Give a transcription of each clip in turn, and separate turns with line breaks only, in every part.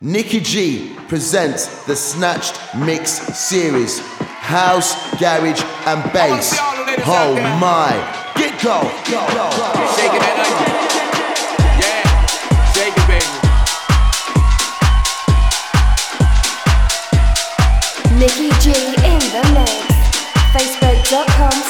Nicky G presents the Snatched Mix series House, Garage, and Bass. Oh my! Get go! go, go, go,
Yeah, shake it, baby.
Nicky G in the mix. Facebook.com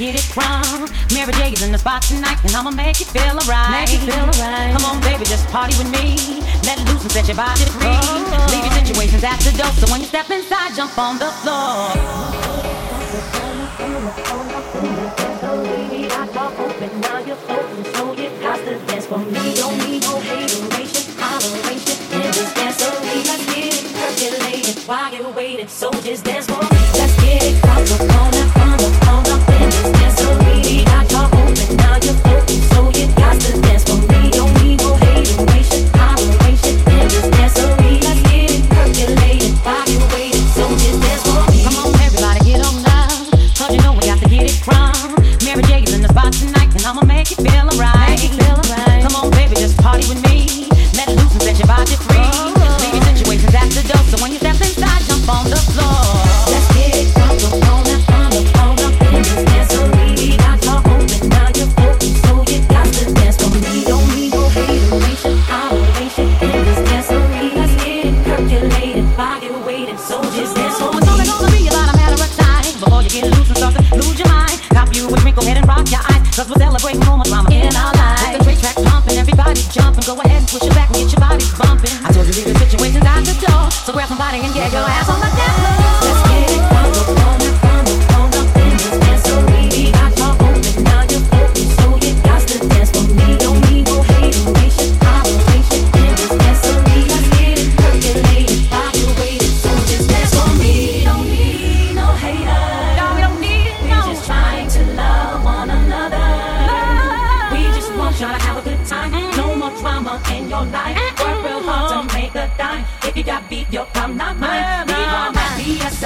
get
it
wrong. Mary J is in the spot tonight, and I'ma make you feel alright. Make you feel alright. Come on, baby, just party with me. Let loose and set your body free. Oh, oh. Leave your situations at the door, so when you step inside, jump on the floor. Open, you're open, so you got to dance for me. Don't need no hateration, it. While you're waiting, so just dance for me.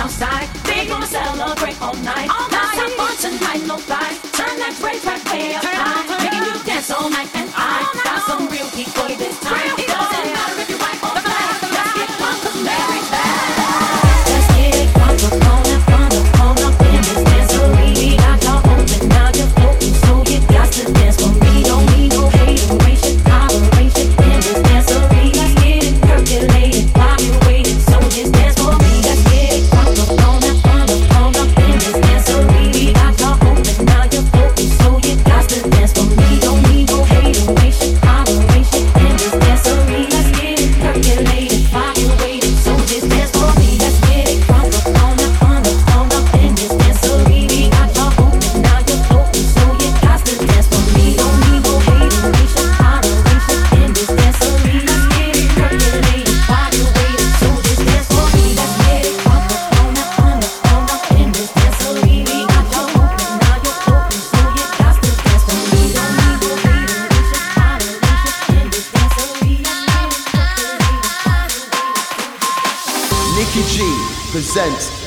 outside. They gonna celebrate all night. All night. Time on tonight, no lie. Turn that brave right way up high. Making you dance all night and I got some real heat for this time.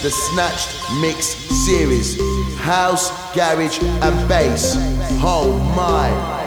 the Snatched Mix Series. House, Garage, and Bass. Oh my.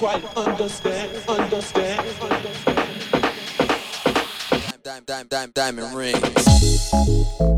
quite understand, understand. Dime, dime, dime, diamond ring.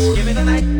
facebook.com slash Nicky G